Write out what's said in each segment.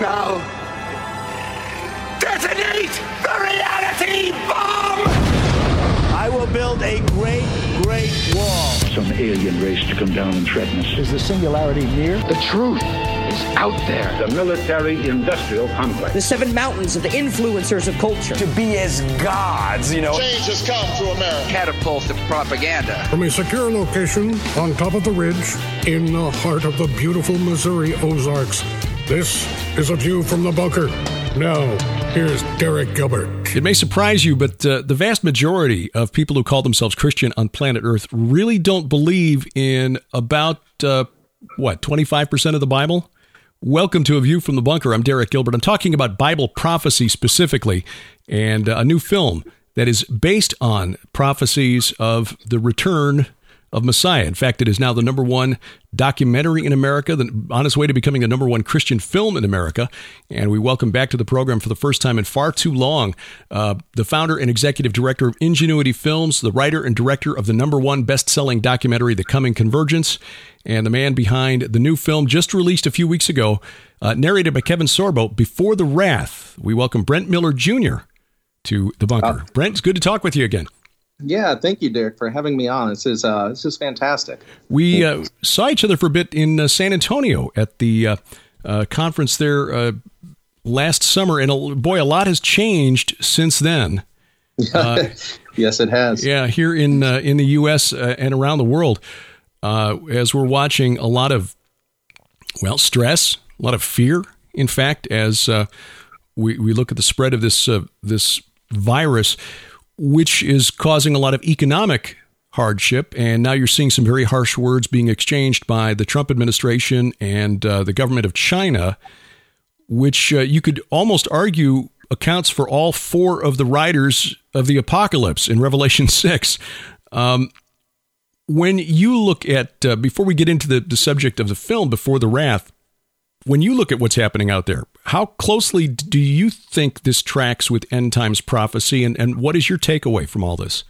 Now, detonate the reality bomb! I will build a great, great wall. Some alien race to come down and threaten us. Is the singularity near? The truth is out there. The military industrial complex. The seven mountains of the influencers of culture. To be as gods, you know. Change has come to America. Catapult of propaganda. From a secure location on top of the ridge in the heart of the beautiful Missouri Ozarks, this is a view from the bunker. Now, here's Derek Gilbert. It may surprise you, but uh, the vast majority of people who call themselves Christian on planet Earth really don't believe in about, uh, what, 25% of the Bible? Welcome to A View from the Bunker. I'm Derek Gilbert. I'm talking about Bible prophecy specifically and uh, a new film that is based on prophecies of the return of Messiah. In fact, it is now the number one documentary in America, the, on its way to becoming the number one Christian film in America. And we welcome back to the program for the first time in far too long uh, the founder and executive director of Ingenuity Films, the writer and director of the number one best selling documentary, The Coming Convergence, and the man behind the new film just released a few weeks ago, uh, narrated by Kevin Sorbo, Before the Wrath. We welcome Brent Miller Jr. to the bunker. Uh, Brent, it's good to talk with you again. Yeah, thank you, Derek, for having me on. This is uh, this is fantastic. We uh, saw each other for a bit in uh, San Antonio at the uh, uh, conference there uh, last summer, and boy, a lot has changed since then. yes, it has. Yeah, here in in the U.S. and around the world, as we're watching a lot of well stress, a lot of fear. In fact, as we we look at the spread of this this virus which is causing a lot of economic hardship. And now you're seeing some very harsh words being exchanged by the Trump administration and uh, the government of China, which uh, you could almost argue accounts for all four of the riders of the apocalypse in Revelation 6. Um, when you look at, uh, before we get into the, the subject of the film, Before the Wrath, when you look at what's happening out there, how closely do you think this tracks with end times prophecy, and, and what is your takeaway from all this?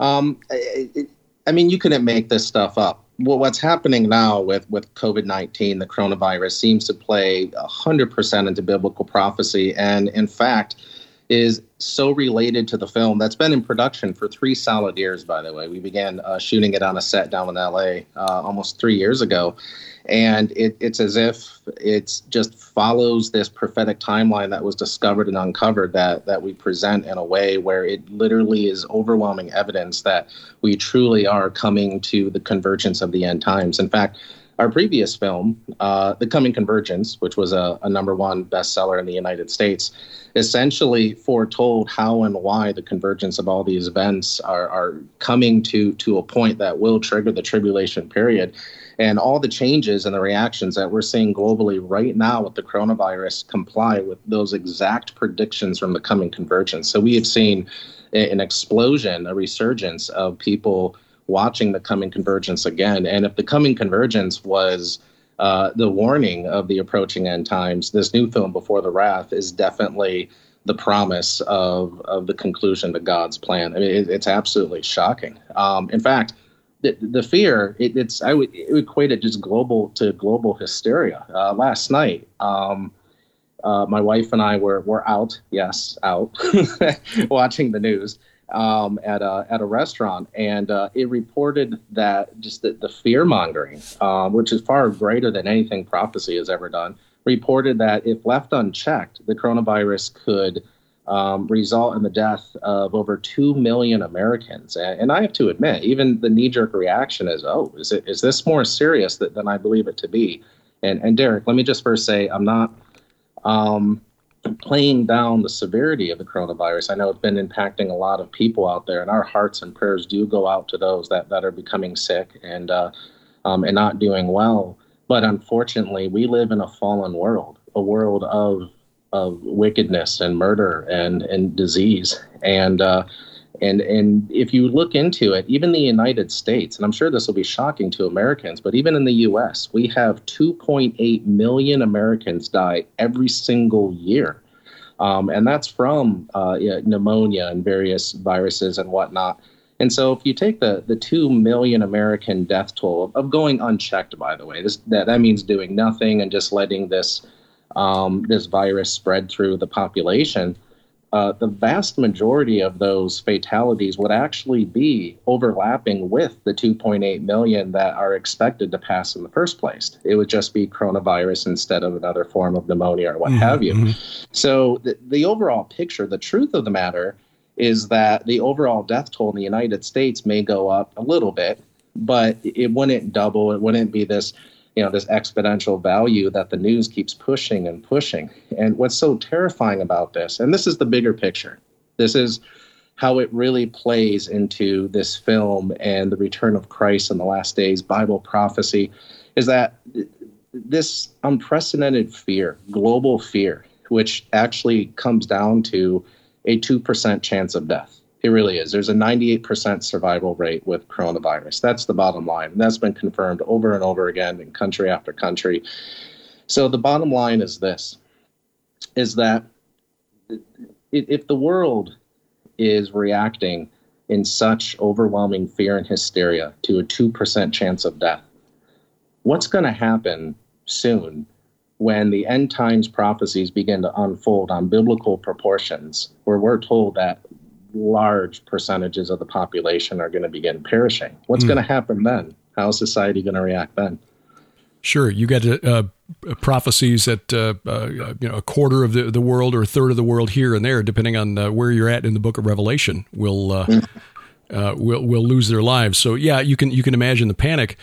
Um, it, I mean, you couldn't make this stuff up. Well, what's happening now with, with COVID 19, the coronavirus, seems to play 100% into biblical prophecy. And in fact, is so related to the film that's been in production for three solid years, by the way. We began uh, shooting it on a set down in LA uh, almost three years ago and it, it's as if it just follows this prophetic timeline that was discovered and uncovered that that we present in a way where it literally is overwhelming evidence that we truly are coming to the convergence of the end times. In fact, our previous film, uh, The Coming Convergence, which was a, a number one bestseller in the United States, essentially foretold how and why the convergence of all these events are, are coming to, to a point that will trigger the tribulation period and all the changes and the reactions that we're seeing globally right now with the coronavirus comply with those exact predictions from the coming convergence. So we have seen an explosion, a resurgence of people watching the coming convergence again. And if the coming convergence was uh, the warning of the approaching end times, this new film, Before the Wrath, is definitely the promise of, of the conclusion to God's plan. I mean, it, it's absolutely shocking. Um, in fact, the, the fear it, it's I would equate it just global to global hysteria. Uh, last night, um, uh, my wife and I were were out, yes, out, watching the news, um, at a at a restaurant, and uh, it reported that just the, the fear mongering, um, which is far greater than anything prophecy has ever done, reported that if left unchecked, the coronavirus could um, result in the death of over two million Americans. And, and I have to admit, even the knee jerk reaction is, "Oh, is it is this more serious than, than I believe it to be?" And and Derek, let me just first say, I'm not. Um, playing down the severity of the coronavirus. I know it's been impacting a lot of people out there, and our hearts and prayers do go out to those that, that are becoming sick and uh, um, and not doing well. But unfortunately, we live in a fallen world, a world of of wickedness and murder and and disease. And uh, and and if you look into it, even the United States, and I'm sure this will be shocking to Americans, but even in the U.S., we have 2.8 million Americans die every single year, um, and that's from uh, yeah, pneumonia and various viruses and whatnot. And so, if you take the the two million American death toll of going unchecked, by the way, this that that means doing nothing and just letting this um, this virus spread through the population uh, the vast majority of those fatalities would actually be overlapping with the 2.8 million that are expected to pass in the first place. It would just be coronavirus instead of another form of pneumonia or what mm-hmm, have you. Mm-hmm. So, the, the overall picture, the truth of the matter, is that the overall death toll in the United States may go up a little bit, but it wouldn't double. It wouldn't be this you know this exponential value that the news keeps pushing and pushing. And what's so terrifying about this and this is the bigger picture this is how it really plays into this film and the return of christ in the last days bible prophecy is that this unprecedented fear global fear which actually comes down to a 2% chance of death it really is. There's a 98% survival rate with coronavirus. That's the bottom line. And that's been confirmed over and over again in country after country. So the bottom line is this is that if the world is reacting in such overwhelming fear and hysteria to a 2% chance of death, what's going to happen soon when the end times prophecies begin to unfold on biblical proportions, where we're told that large percentages of the population are going to begin perishing. What's mm. going to happen then? How is society going to react then? Sure, you get uh, prophecies that uh, uh, you know a quarter of the, the world or a third of the world here and there, depending on uh, where you're at in the Book of Revelation, will uh, mm. Uh, will will lose their lives. So yeah, you can you can imagine the panic.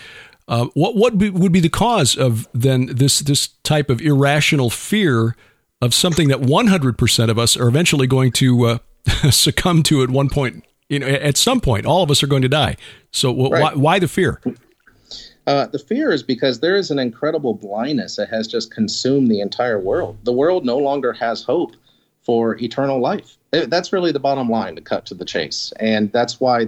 what what be, would be the cause of then this this type of irrational fear of something that 100% of us are eventually going to succumb to at one point. You know, at some point, all of us are going to die. So, wh- right. why, why, the fear? Uh, the fear is because there is an incredible blindness that has just consumed the entire world. The world no longer has hope for eternal life. That's really the bottom line to cut to the chase. And that's why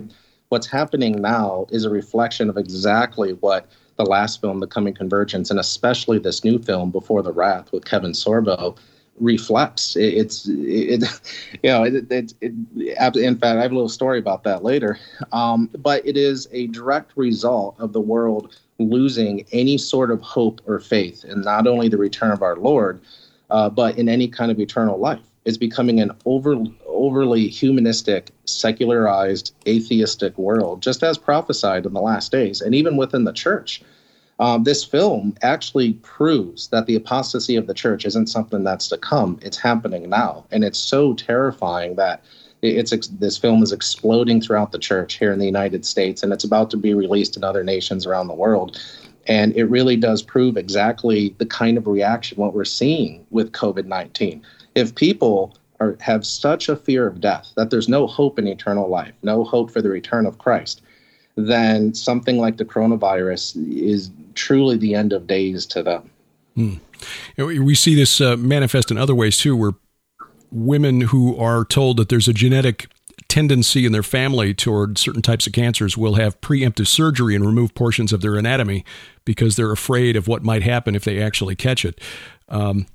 what's happening now is a reflection of exactly what the last film, The Coming Convergence, and especially this new film, Before the Wrath, with Kevin Sorbo, reflects. It, it's it, you know it, it, it, in fact I have a little story about that later. Um, but it is a direct result of the world losing any sort of hope or faith in not only the return of our Lord, uh, but in any kind of eternal life. It's becoming an over, overly humanistic, secularized, atheistic world, just as prophesied in the last days, and even within the church um, this film actually proves that the apostasy of the church isn't something that's to come. It's happening now. And it's so terrifying that it's this film is exploding throughout the church here in the United States, and it's about to be released in other nations around the world. And it really does prove exactly the kind of reaction what we're seeing with COVID 19. If people are, have such a fear of death that there's no hope in eternal life, no hope for the return of Christ, then something like the coronavirus is truly the end of days to them. Hmm. We see this uh, manifest in other ways too, where women who are told that there's a genetic tendency in their family toward certain types of cancers will have preemptive surgery and remove portions of their anatomy because they're afraid of what might happen if they actually catch it. Um,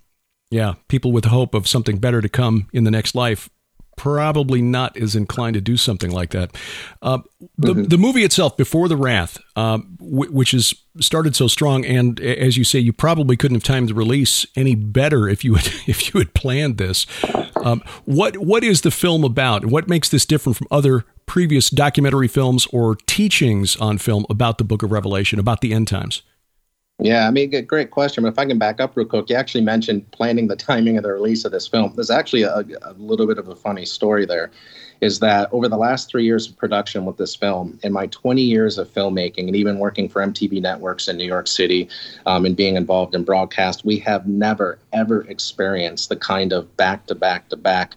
yeah, people with hope of something better to come in the next life probably not as inclined to do something like that. Uh, the, mm-hmm. the movie itself, Before the Wrath, um, w- which has started so strong, and as you say, you probably couldn't have timed the release any better if you had if you had planned this. Um, what what is the film about? What makes this different from other previous documentary films or teachings on film about the Book of Revelation, about the end times? Yeah, I mean, great question. But if I can back up real quick, you actually mentioned planning the timing of the release of this film. There's actually a, a, little bit of a funny story there. Is that over the last three years of production with this film, in my 20 years of filmmaking, and even working for MTV Networks in New York City um, and being involved in broadcast, we have never, ever experienced the kind of back to back to back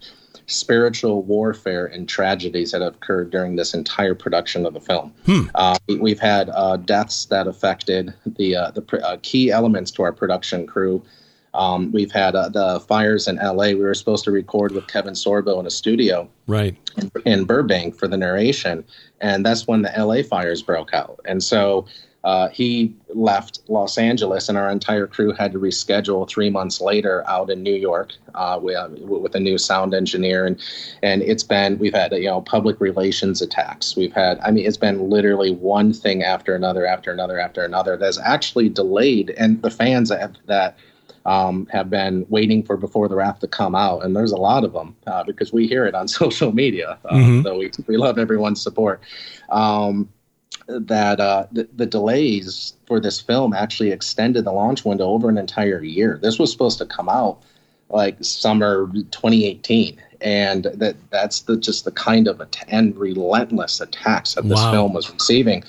spiritual warfare and tragedies that have occurred during this entire production of the film. Hmm. Uh, we've had uh, deaths that affected the uh, the uh, key elements to our production crew. Um, we've had uh, the fires in LA. We were supposed to record with Kevin Sorbo in a studio, right, in, in Burbank for the narration, and that's when the LA fires broke out. And so uh, he left Los Angeles, and our entire crew had to reschedule three months later out in New York uh, with, uh, with, a new sound engineer. And and it's been we've had you know public relations attacks. We've had I mean it's been literally one thing after another after another after another that's actually delayed, and the fans that that um, have been waiting for Before the Wrath to come out, and there's a lot of them uh, because we hear it on social media. Uh, mm-hmm. So we we love everyone's support. Um, that uh, the, the, delays for this film actually extended the launch window over an entire year. This was supposed to come out like summer 2018, and that that's the just the kind of att- and relentless attacks that this wow. film was receiving.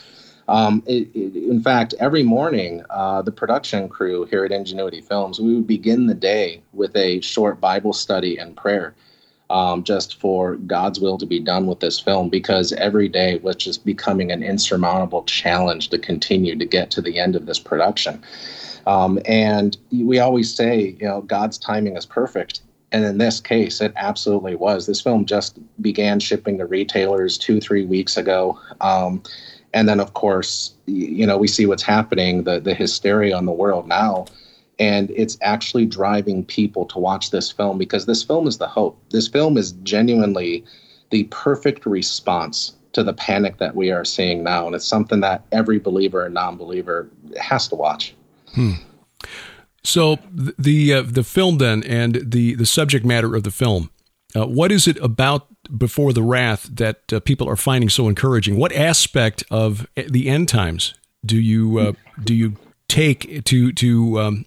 Um, it, it, in fact, every morning, uh, the production crew here at Ingenuity Films, we would begin the day with a short Bible study and prayer um, just for God's will to be done with this film because every day was just becoming an insurmountable challenge to continue to get to the end of this production. Um, and we always say, you know, God's timing is perfect. And in this case, it absolutely was. This film just began shipping to retailers two, three weeks ago. Um, and then, of course, you know, we see what's happening, the, the hysteria on the world now and it's actually driving people to watch this film because this film is the hope. This film is genuinely the perfect response to the panic that we are seeing now, and it's something that every believer and non-believer has to watch. Hmm. So the uh, the film then, and the the subject matter of the film, uh, what is it about before the wrath that uh, people are finding so encouraging? What aspect of the end times do you uh, do you take to to um,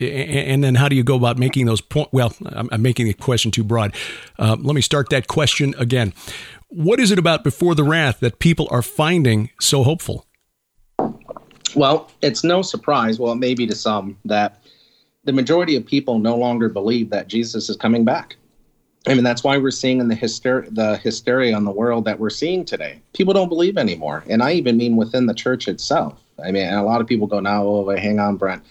and then how do you go about making those point? Well, I'm, I'm making the question too broad. Uh, let me start that question again. What is it about before the wrath that people are finding so hopeful? Well, it's no surprise, well, it may be to some, that the majority of people no longer believe that Jesus is coming back. I mean, that's why we're seeing in the hysteria, the hysteria in the world that we're seeing today. People don't believe anymore, and I even mean within the church itself. I mean, a lot of people go now, "Oh, hang on, Brent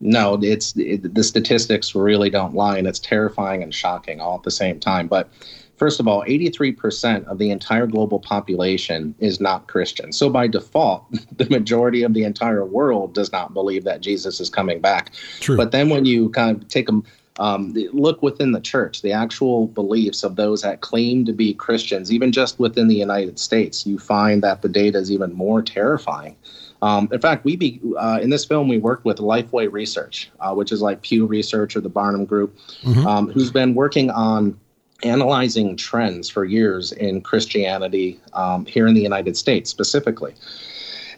no, it's it, the statistics really don't lie, and it's terrifying and shocking all at the same time. But first of all, 83% of the entire global population is not Christian. So by default, the majority of the entire world does not believe that Jesus is coming back. True. But then when you kind of take them. Um, look within the church, the actual beliefs of those that claim to be Christians, even just within the United States, you find that the data is even more terrifying. Um, in fact, we be, uh, in this film we worked with Lifeway Research, uh, which is like Pew Research or the Barna Group, mm-hmm. um, who's been working on analyzing trends for years in Christianity um, here in the United States specifically.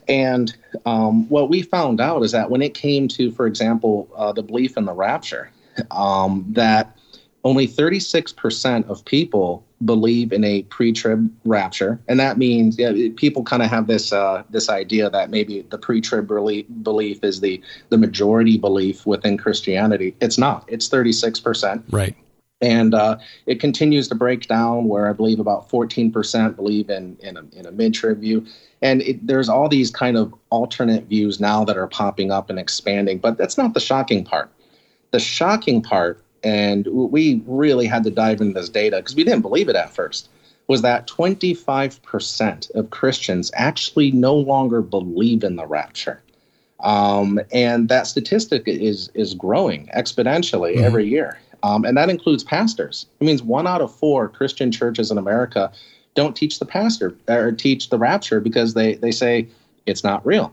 And um, what we found out is that when it came to, for example, uh, the belief in the rapture, um, that only 36% of people believe in a pre-trib rapture, and that means yeah, people kind of have this uh, this idea that maybe the pre-trib belief, belief is the the majority belief within Christianity. It's not. It's 36%. Right. And uh, it continues to break down where I believe about 14% believe in in a, in a mid-trib view. And it, there's all these kind of alternate views now that are popping up and expanding. But that's not the shocking part. The shocking part and we really had to dive into this data because we didn't believe it at first was that 25% of christians actually no longer believe in the rapture um, and that statistic is is growing exponentially mm-hmm. every year Um, and that includes pastors. It means one out of four Christian churches in America don't teach the pastor or teach the rapture because they, they say it's not real.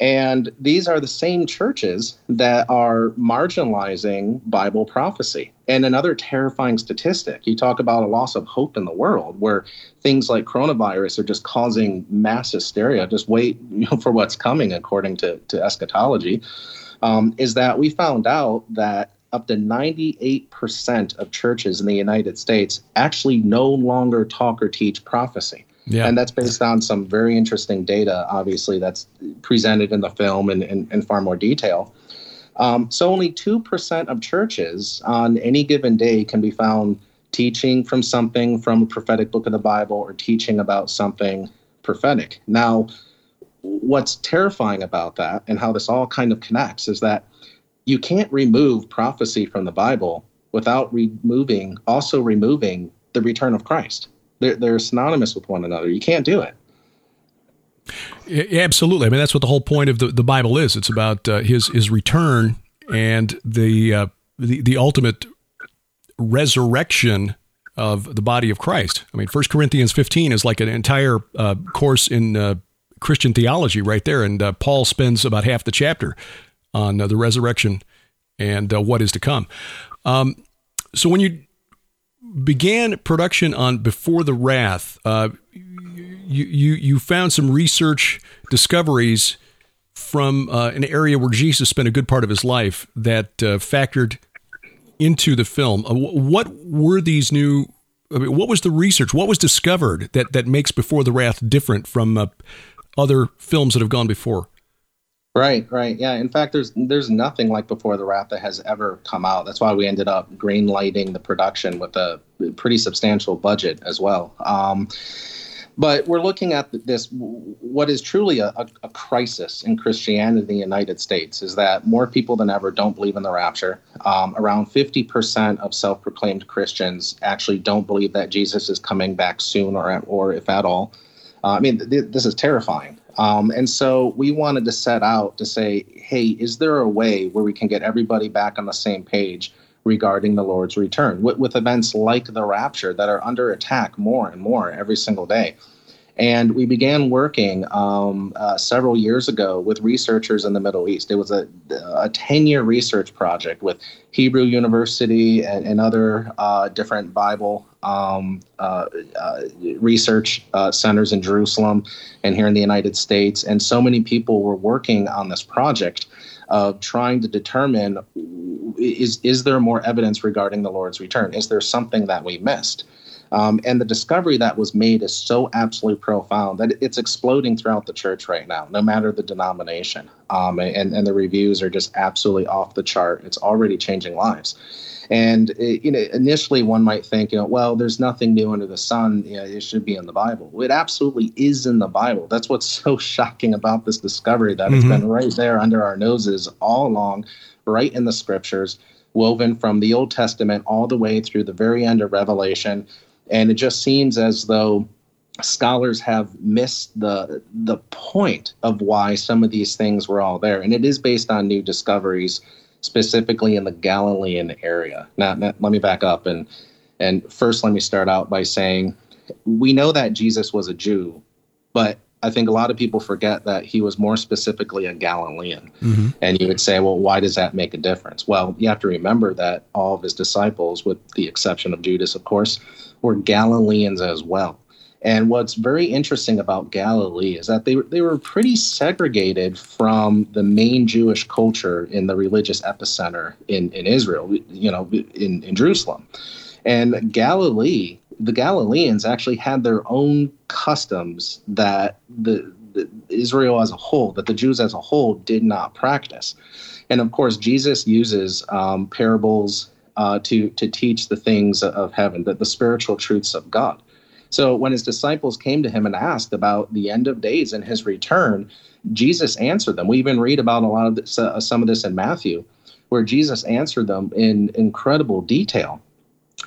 And these are the same churches that are marginalizing Bible prophecy. And another terrifying statistic you talk about a loss of hope in the world where things like coronavirus are just causing mass hysteria. Just wait you know, for what's coming, according to, to eschatology. Um, is that we found out that up to 98% of churches in the United States actually no longer talk or teach prophecy. Yeah. And that's based on some very interesting data, obviously, that's presented in the film in, in, in far more detail. Um, so only 2% of churches on any given day can be found teaching from something from a prophetic book of the Bible or teaching about something prophetic. Now, what's terrifying about that and how this all kind of connects is that you can't remove prophecy from the Bible without removing, also removing the return of Christ. They're, they're synonymous with one another. You can't do it. Yeah, absolutely. I mean, that's what the whole point of the, the Bible is. It's about uh, his his return and the, uh, the the ultimate resurrection of the body of Christ. I mean, First Corinthians 15 is like an entire uh, course in uh, Christian theology right there, and uh, Paul spends about half the chapter on uh, the resurrection and what is to come. Um, so when you began production on Before the Wrath, uh, you, you, you found some research discoveries from uh, an area where Jesus spent a good part of his life that uh, factored into the film. Uh, what were these new? I mean, what was the research? What was discovered that that makes Before the Wrath different from uh, other films that have gone before? Right, right. Yeah. In fact, there's there's nothing like Before the Wrath that has ever come out. That's why we ended up green lighting the production with a pretty substantial budget as well. Um, but we're looking at this, what is truly a, a, a, crisis in Christianity in the United States is that more people than ever don't believe in the rapture. Um, around 50% of self proclaimed Christians actually don't believe that Jesus is coming back soon or, or if at all. Uh, I mean, th- this is terrifying. Um, and so we wanted to set out to say, hey, is there a way where we can get everybody back on the same page regarding the Lord's return with, with events like the rapture that are under attack more and more every single day? And we began working um, uh, several years ago with researchers in the Middle East. It was a, a 10 year research project with Hebrew University and, and other uh, different Bible um, uh, uh research uh, centers in Jerusalem and here in the United States. And so many people were working on this project of trying to determine is, is there more evidence regarding the Lord's return? Is there something that we missed? Um, and the discovery that was made is so absolutely profound that it's exploding throughout the church right now, no matter the denomination. Um, and, and the reviews are just absolutely off the chart. It's already changing lives. And it, you know, initially one might think, you know, well, there's nothing new under the sun. You know, it should be in the Bible. It absolutely is in the Bible. That's what's so shocking about this discovery that mm-hmm. it's been right there under our noses all along, right in the scriptures, woven from the Old Testament all the way through the very end of Revelation and it just seems as though scholars have missed the the point of why some of these things were all there and it is based on new discoveries specifically in the galilean area now, now let me back up and and first let me start out by saying we know that jesus was a jew but I think a lot of people forget that he was more specifically a Galilean. Mm-hmm. And you would say, well, why does that make a difference? Well, you have to remember that all of his disciples, with the exception of Judas, of course, were Galileans as well. And what's very interesting about Galilee is that they, they were pretty segregated from the main Jewish culture in the religious epicenter in, in Israel, you know, in, in Jerusalem. And Galilee the Galileans actually had their own customs that the, the, Israel as a whole, that the Jews as a whole did not practice. And of course, Jesus uses um, parables uh, to to teach the things of heaven, that the spiritual truths of God. So when his disciples came to him and asked about the end of days and his return, Jesus answered them. We even read about a lot of this, uh, some of this in Matthew, where Jesus answered them in incredible detail.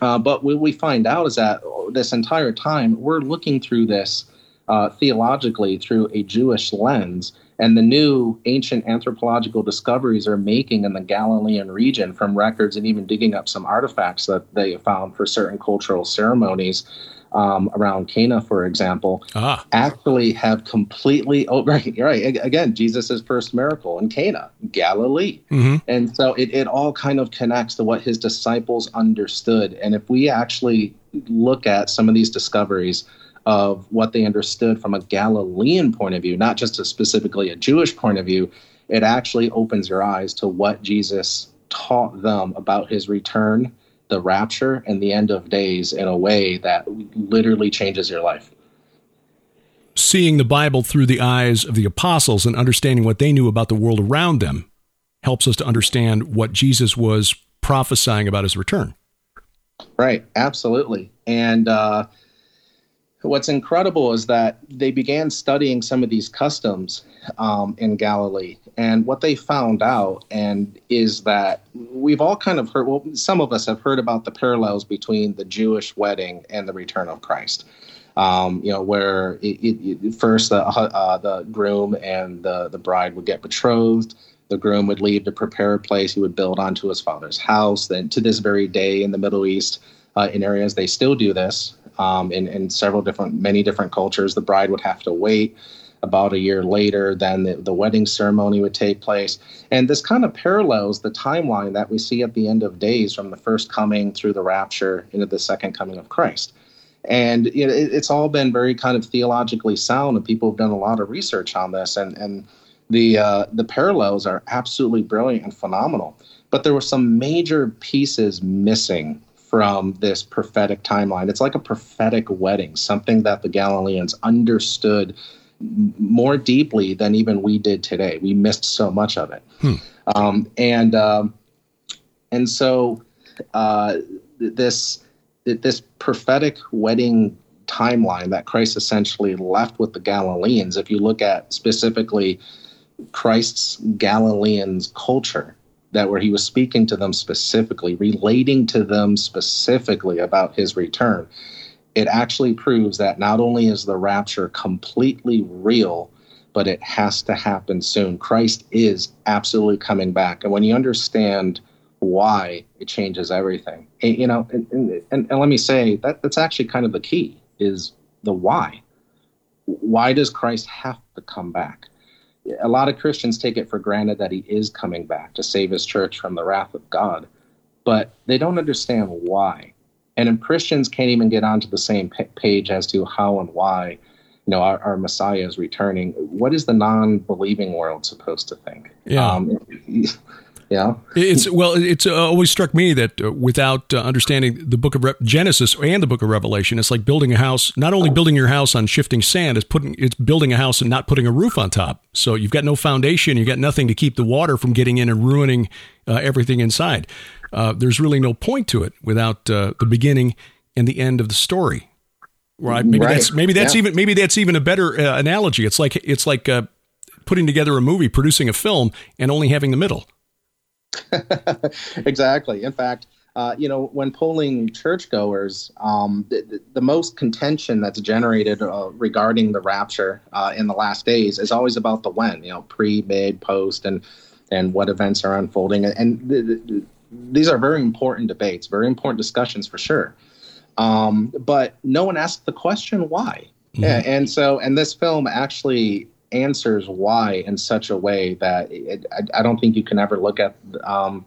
Uh, but what we find out is that this entire time we're looking through this uh, theologically through a Jewish lens, And the new ancient anthropological discoveries are making in the Galilean region from records and even digging up some artifacts that they found for certain cultural ceremonies um, around Cana, for example, ah. actually have completely, oh, right, right. Again, Jesus' first miracle in Cana, Galilee. Mm-hmm. And so it, it all kind of connects to what his disciples understood. And if we actually look at some of these discoveries, of what they understood from a Galilean point of view, not just a specifically a Jewish point of view, it actually opens your eyes to what Jesus taught them about his return the rapture and the end of days in a way that literally changes your life. Seeing the Bible through the eyes of the apostles and understanding what they knew about the world around them helps us to understand what Jesus was prophesying about his return. Right, absolutely. And uh, what's incredible is that they began studying some of these customs um, in Galilee. And what they found out and is that we've all kind of heard, well, some of us have heard about the parallels between the Jewish wedding and the return of Christ. Um, you know, where it, it, first the, uh, the groom and the, the bride would get betrothed. The groom would leave to prepare a place. He would build onto his father's house. Then, to this very day in the Middle East, uh, in areas they still do this um, in, in several different, many different cultures. The bride would have to wait about a year later, then the, the wedding ceremony would take place. And this kind of parallels the timeline that we see at the end of days from the first coming through the rapture into the second coming of Christ. And you know, it, it's all been very kind of theologically sound, and people have done a lot of research on this. And, and the, uh, the parallels are absolutely brilliant and phenomenal. But there were some major pieces missing from this prophetic timeline. It's like a prophetic wedding, something that the Galileans understood more deeply than even we did today. We missed so much of it, hmm. um, and um, and so uh, this this prophetic wedding timeline that Christ essentially left with the Galileans. If you look at specifically Christ's Galileans culture, that where he was speaking to them specifically, relating to them specifically about his return, it actually proves that not only is the rapture completely real, but it has to happen soon. Christ is absolutely coming back. And when you understand why, it changes everything. And, you know, and, and, and let me say that that's actually kind of the key is the why. Why does Christ have to come back? A lot of Christians take it for granted that he is coming back to save his church from the wrath of God, but they don't understand why. And Christians can't even get onto the same page as to how and why, you know, our, our Messiah is returning. What is the non-believing world supposed to think? Yeah. Um, Yeah. It's well. It's uh, always struck me that uh, without uh, understanding the book of Re- Genesis and the book of Revelation, it's like building a house. Not only building your house on shifting sand, it's putting it's building a house and not putting a roof on top. So you've got no foundation. You've got nothing to keep the water from getting in and ruining uh, everything inside. Uh, there's really no point to it without uh, the beginning and the end of the story. Right? Maybe right. that's maybe that's yeah. even maybe that's even a better analogy. It's like it's like putting together a movie, producing a film, and only having the middle. exactly. In fact, uh, you know, when polling churchgoers, um, the, the, most contention that's generated uh, regarding the rapture uh, in the last days is always about the when, you know, pre, mid, post, and and what events are unfolding. And th- th- these are very important debates, very important discussions for sure. Um, but no one asked the question why. Mm-hmm. And, and so, and this film actually answers why in such a way that it, I, I, don't think you can ever look at um,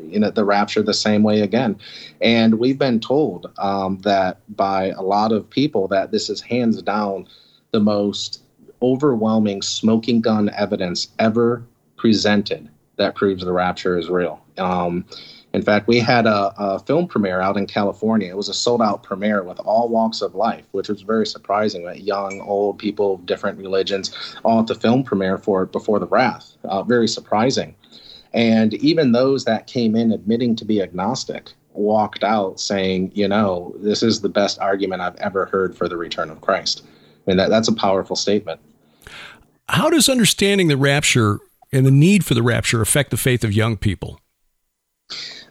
you know the rapture the same way again. And we've been told um, that by a lot of people that this is hands down the most overwhelming smoking gun evidence ever presented that proves the rapture is real. Um, in fact, we had a, a, film premiere out in California. It was a sold out premiere with all walks of life, which was very surprising. Right? Young, old people, different religions, all at the film premiere for Before the Wrath. Uh, very surprising. And even those that came in admitting to be agnostic walked out saying, you know, this is the best argument I've ever heard for the return of Christ. I mean, that, that's a powerful statement. How does understanding the rapture and the need for the rapture affect the faith of young people?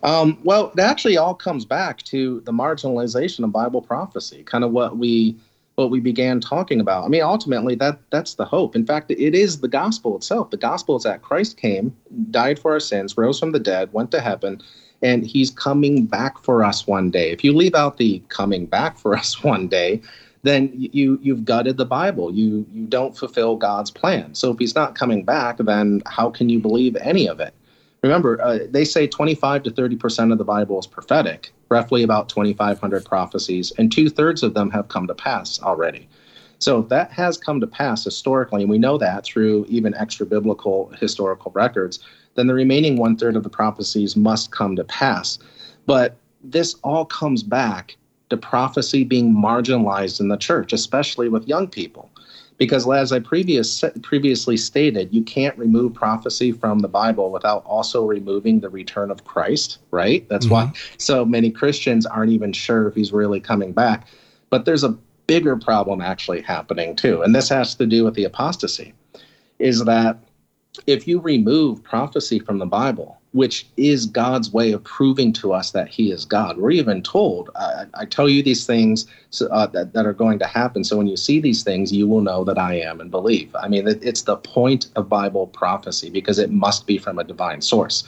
Um, well, it actually all comes back to the marginalization of Bible prophecy, kind of what we what we began talking about. I mean, ultimately, that that's the hope. In fact, it is the gospel itself. The gospel is that Christ came, died for our sins, rose from the dead, went to heaven, and he's coming back for us one day. If you leave out the coming back for us one day, then you you've gutted the Bible. You you don't fulfill God's plan. So if he's not coming back, then how can you believe any of it? Remember, uh, they say 25 to 30 percent of the Bible is prophetic, roughly about 2,500 prophecies, and two thirds of them have come to pass already. So that has come to pass historically, and we know that through even extra biblical historical records. Then the remaining one third of the prophecies must come to pass. But this all comes back to prophecy being marginalized in the church, especially with young people. Because, as I previous, previously stated, you can't remove prophecy from the Bible without also removing the return of Christ, right? That's mm-hmm. why so many Christians aren't even sure if he's really coming back. But there's a bigger problem actually happening too, and this has to do with the apostasy, is that if you remove prophecy from the Bible, which is God's way of proving to us that He is God. We're even told, I, I tell you these things uh, that, that are going to happen. So when you see these things, you will know that I am and believe. I mean, it, it's the point of Bible prophecy because it must be from a divine source.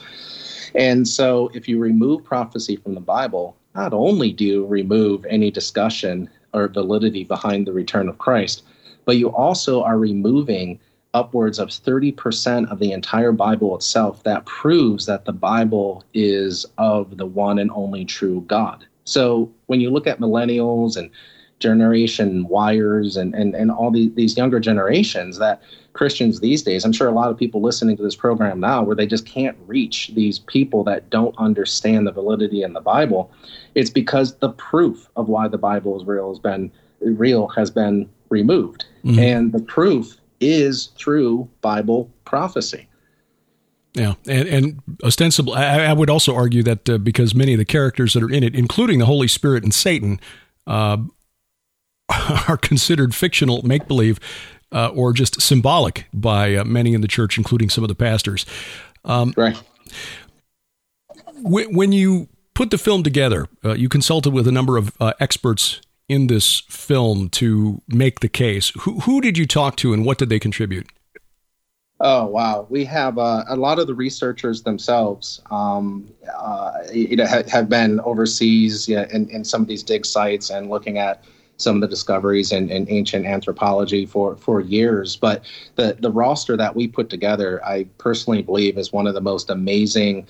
And so if you remove prophecy from the Bible, not only do you remove any discussion or validity behind the return of Christ, but you also are removing upwards of 30% of the entire Bible itself that proves that the Bible is of the one and only true God. So when you look at millennials and generation wires and, and, and all the, these younger generations that Christians these days, I'm sure a lot of people listening to this program now where they just can't reach these people that don't understand the validity in the Bible. It's because the proof of why the Bible is real has been real has been removed. Mm-hmm. And the proof is through Bible prophecy. Yeah, and, and ostensibly, I, I would also argue that uh, because many of the characters that are in it, including the Holy Spirit and Satan, uh, are considered fictional make believe uh, or just symbolic by uh, many in the church, including some of the pastors. Um, right. When you put the film together, uh, you consulted with a number of uh, experts in this film to make the case. Who, who did you talk to and what did they contribute? Oh wow, we have uh, a lot of the researchers themselves. Um, uh, you know, have, been overseas in, in some of these dig sites and looking at some of the discoveries in, in ancient anthropology for, for years. But the the roster that we put together, I personally believe, is one of the most amazing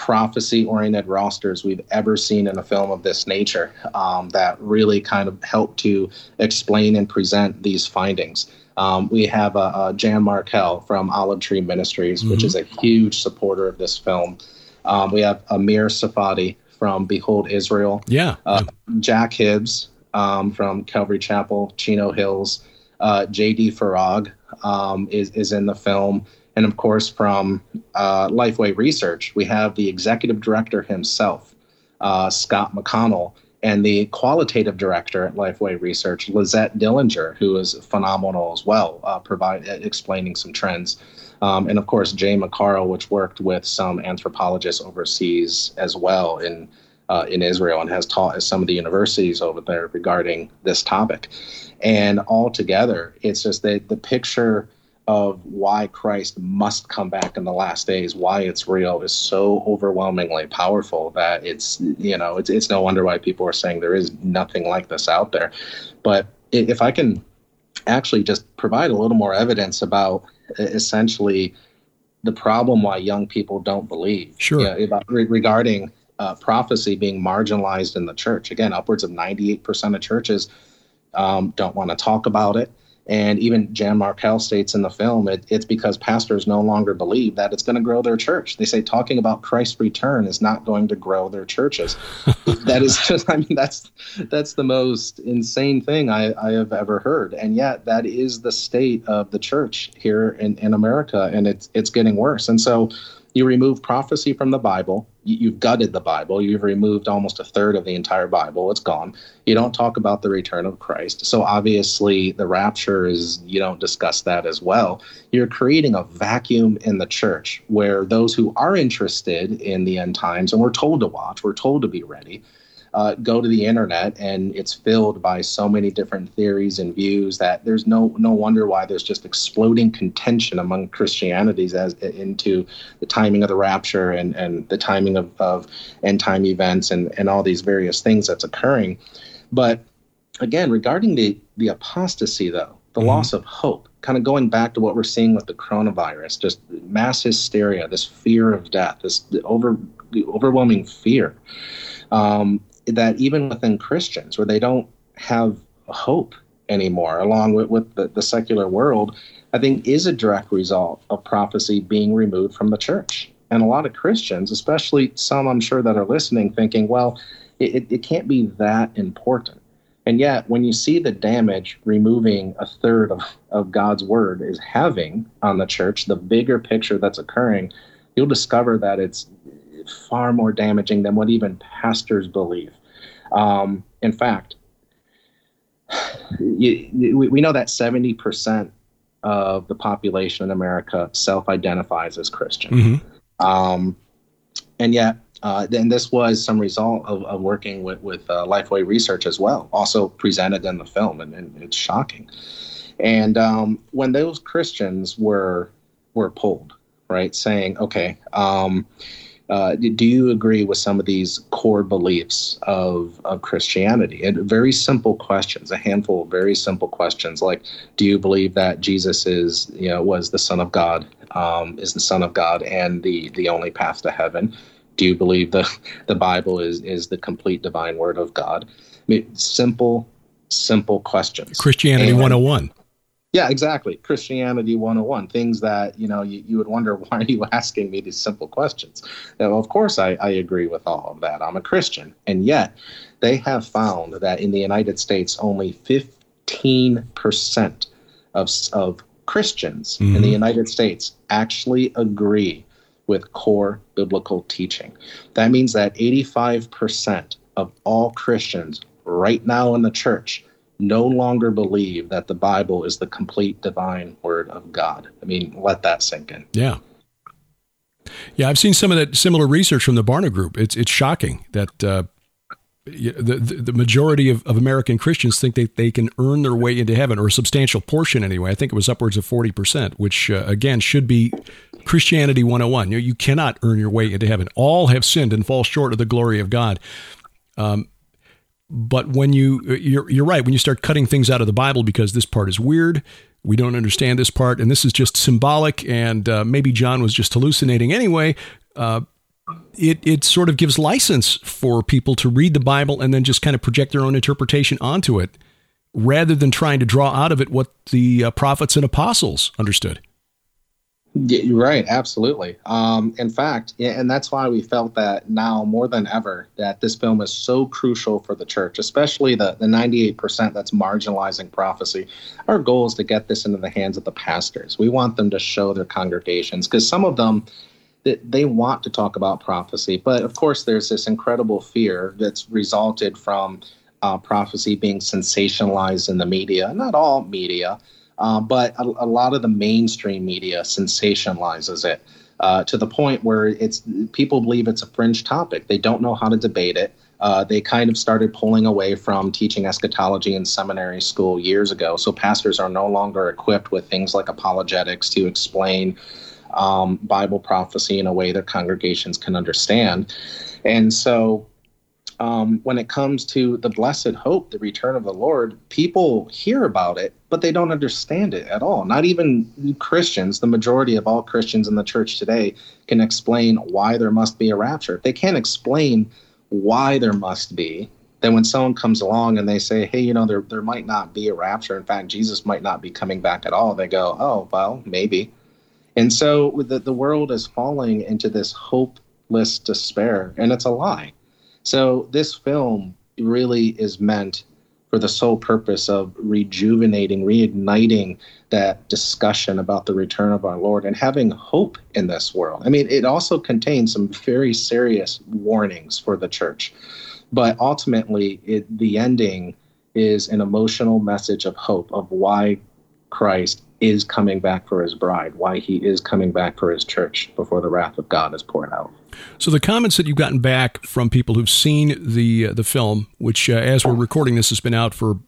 prophecy oriented rosters we've ever seen in a film of this nature um, that really kind of help to explain and present these findings. Um, we have uh, uh, Jan Markell from Olive Tree Ministries, mm-hmm. which is a huge supporter of this film. Um, we have Amir Tsarfati from Behold Israel. Yeah. Uh, Jack Hibbs um, from Calvary Chapel, Chino Hills. Uh, J.D. Farag um, is, is in the film. And of course, from uh, Lifeway Research, we have the executive director himself, uh, Scott McConnell, and the qualitative director at Lifeway Research, Lizette Dillinger, who is phenomenal as well, uh, provide uh, explaining some trends. Um, and of course, Jay McCarroll, which worked with some anthropologists overseas as well in uh, in Israel and has taught at some of the universities over there regarding this topic. And altogether, it's just that the picture of why Christ must come back in the last days, why it's real, is so overwhelmingly powerful that it's you know it's it's no wonder why people are saying there is nothing like this out there. But if I can actually just provide a little more evidence about essentially the problem why young people don't believe, sure, you know, about, re- regarding uh, prophecy being marginalized in the church. Again, upwards of ninety eight percent of churches um, don't want to talk about it. And even Jan Markell states in the film, it, it's because pastors no longer believe that it's going to grow their church. They say talking about Christ's return is not going to grow their churches. that is just, I mean, that's that's the most insane thing I, I have ever heard. And yet, that is the state of the church here in, in America, and it's it's getting worse. And so, you remove prophecy from the Bible. You've gutted the Bible. You've removed almost a third of the entire Bible. It's gone. You don't talk about the return of Christ. So obviously, the rapture is, you don't discuss that as well. You're creating a vacuum in the church where those who are interested in the end times, and we're told to watch, we're told to be ready, uh, go to the internet and it's filled by so many different theories and views that there's no no wonder why there's just exploding contention among Christianities as into the timing of the rapture and and the timing of, of end time events and and all these various things that's occurring. But again, regarding the the apostasy though, the mm-hmm. loss of hope, kind of going back to what we're seeing with the coronavirus, just mass hysteria, this fear of death, this over overwhelming fear. Um, that even within Christians, where they don't have hope anymore, along with, with the, the secular world, I think is a direct result of prophecy being removed from the church. And a lot of Christians, especially some I'm sure that are listening, thinking, well, it, it can't be that important. And yet, when you see the damage removing a third of, of God's word is having on the church, the bigger picture that's occurring, you'll discover that it's far more damaging than what even pastors believe. Um, in fact, you, we know that 70% of the population in America self identifies as Christian. Mm-hmm. Um, and yet, uh, and this was some result of, of working with, with uh, Lifeway Research as well, also presented in the film, and, and it's shocking. And um, when those Christians were were pulled, right, saying, okay, um, uh, do you agree with some of these core beliefs of, of Christianity? And very simple questions, a handful of very simple questions, like, do you believe that Jesus is, you know, was the Son of God, um, is the Son of God, and the the only path to heaven? Do you believe the the Bible is is the complete divine Word of God? I mean, simple, simple questions. Christianity and, 101. Yeah, exactly. Christianity 101. Things that, you know, you, you would wonder, why are you asking me these simple questions? Now, of course, I, I agree with all of that. I'm a Christian. And yet, they have found that in the United States, only 15% of, of Christians mm-hmm. in the mm-hmm. United States actually agree with core biblical teaching. That means that 85% of all Christians right now in the church no longer believe that the Bible is the complete divine word of God. I mean, let that sink in. Yeah. Yeah, I've seen some of that similar research from the Barna Group. It's it's shocking that uh, the, the, majority of, of American Christians think that they can earn their way into heaven, or a substantial portion anyway. I think it was upwards of forty percent, which uh, again should be Christianity 101. You, know, you cannot earn your way into heaven. All have sinned and fall short of the glory of God. Um, but when you you're, you're right. When you start cutting things out of the bible because this part is weird we don't understand this part and this is just symbolic and uh, maybe john was just hallucinating anyway uh, it, it sort of gives license for people to read the bible and then just kind of project their own interpretation onto it rather than trying to draw out of it what the uh, prophets and apostles understood yeah, right, absolutely. Um, in fact, and that's why we felt that now more than ever that this film is so crucial for the church, especially the, the 98% that's marginalizing prophecy. Our goal is to get this into the hands of the pastors. We want them to show their congregations because some of them that they want to talk about prophecy, but of course, there's this incredible fear that's resulted from uh, prophecy being sensationalized in the media. Not all media, uh, but a, a, lot of the mainstream media sensationalizes it uh, to the point where it's people believe it's a fringe topic. They don't know how to debate it. Uh, they kind of started pulling away from teaching eschatology in seminary school years ago. So pastors are no longer equipped with things like apologetics to explain um, Bible prophecy in a way that congregations can understand. And so um, when it comes to the blessed hope, the return of the Lord, people hear about it, but they don't understand it at all. Not even Christians, the majority of all Christians in the church today, can explain why there must be a rapture. They can't explain why there must be. Then when someone comes along and they say, hey, you know, there, there might not be a rapture. In fact, Jesus might not be coming back at all. They go, oh, well, maybe. And so the, the world is falling into this hopeless despair, and it's a lie so this film really is meant for the sole purpose of rejuvenating, reigniting that discussion about the return of our Lord and having hope in this world. I mean, it also contains some very serious warnings for the church, but ultimately, it, the ending is an emotional message of hope of why Christ is coming back for his bride, why he is coming back for his church before the wrath of God is poured out. So the comments that you've gotten back from people who've seen the uh, the film, which uh, as we're recording this has been out for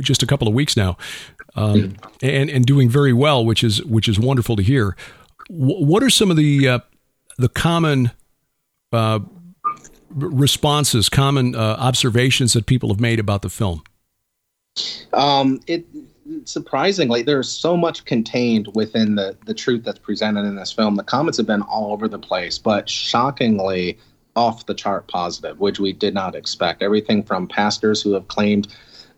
just a couple of weeks now, um, and and doing very well, which is which is wonderful to hear. W- what are some of the uh, the common uh, responses, common uh, observations that people have made about the film? Um, it surprisingly, there's so much contained within the the truth that's presented in this film. The comments have been all over the place, but shockingly off the chart positive, which we did not expect. Everything from pastors who have claimed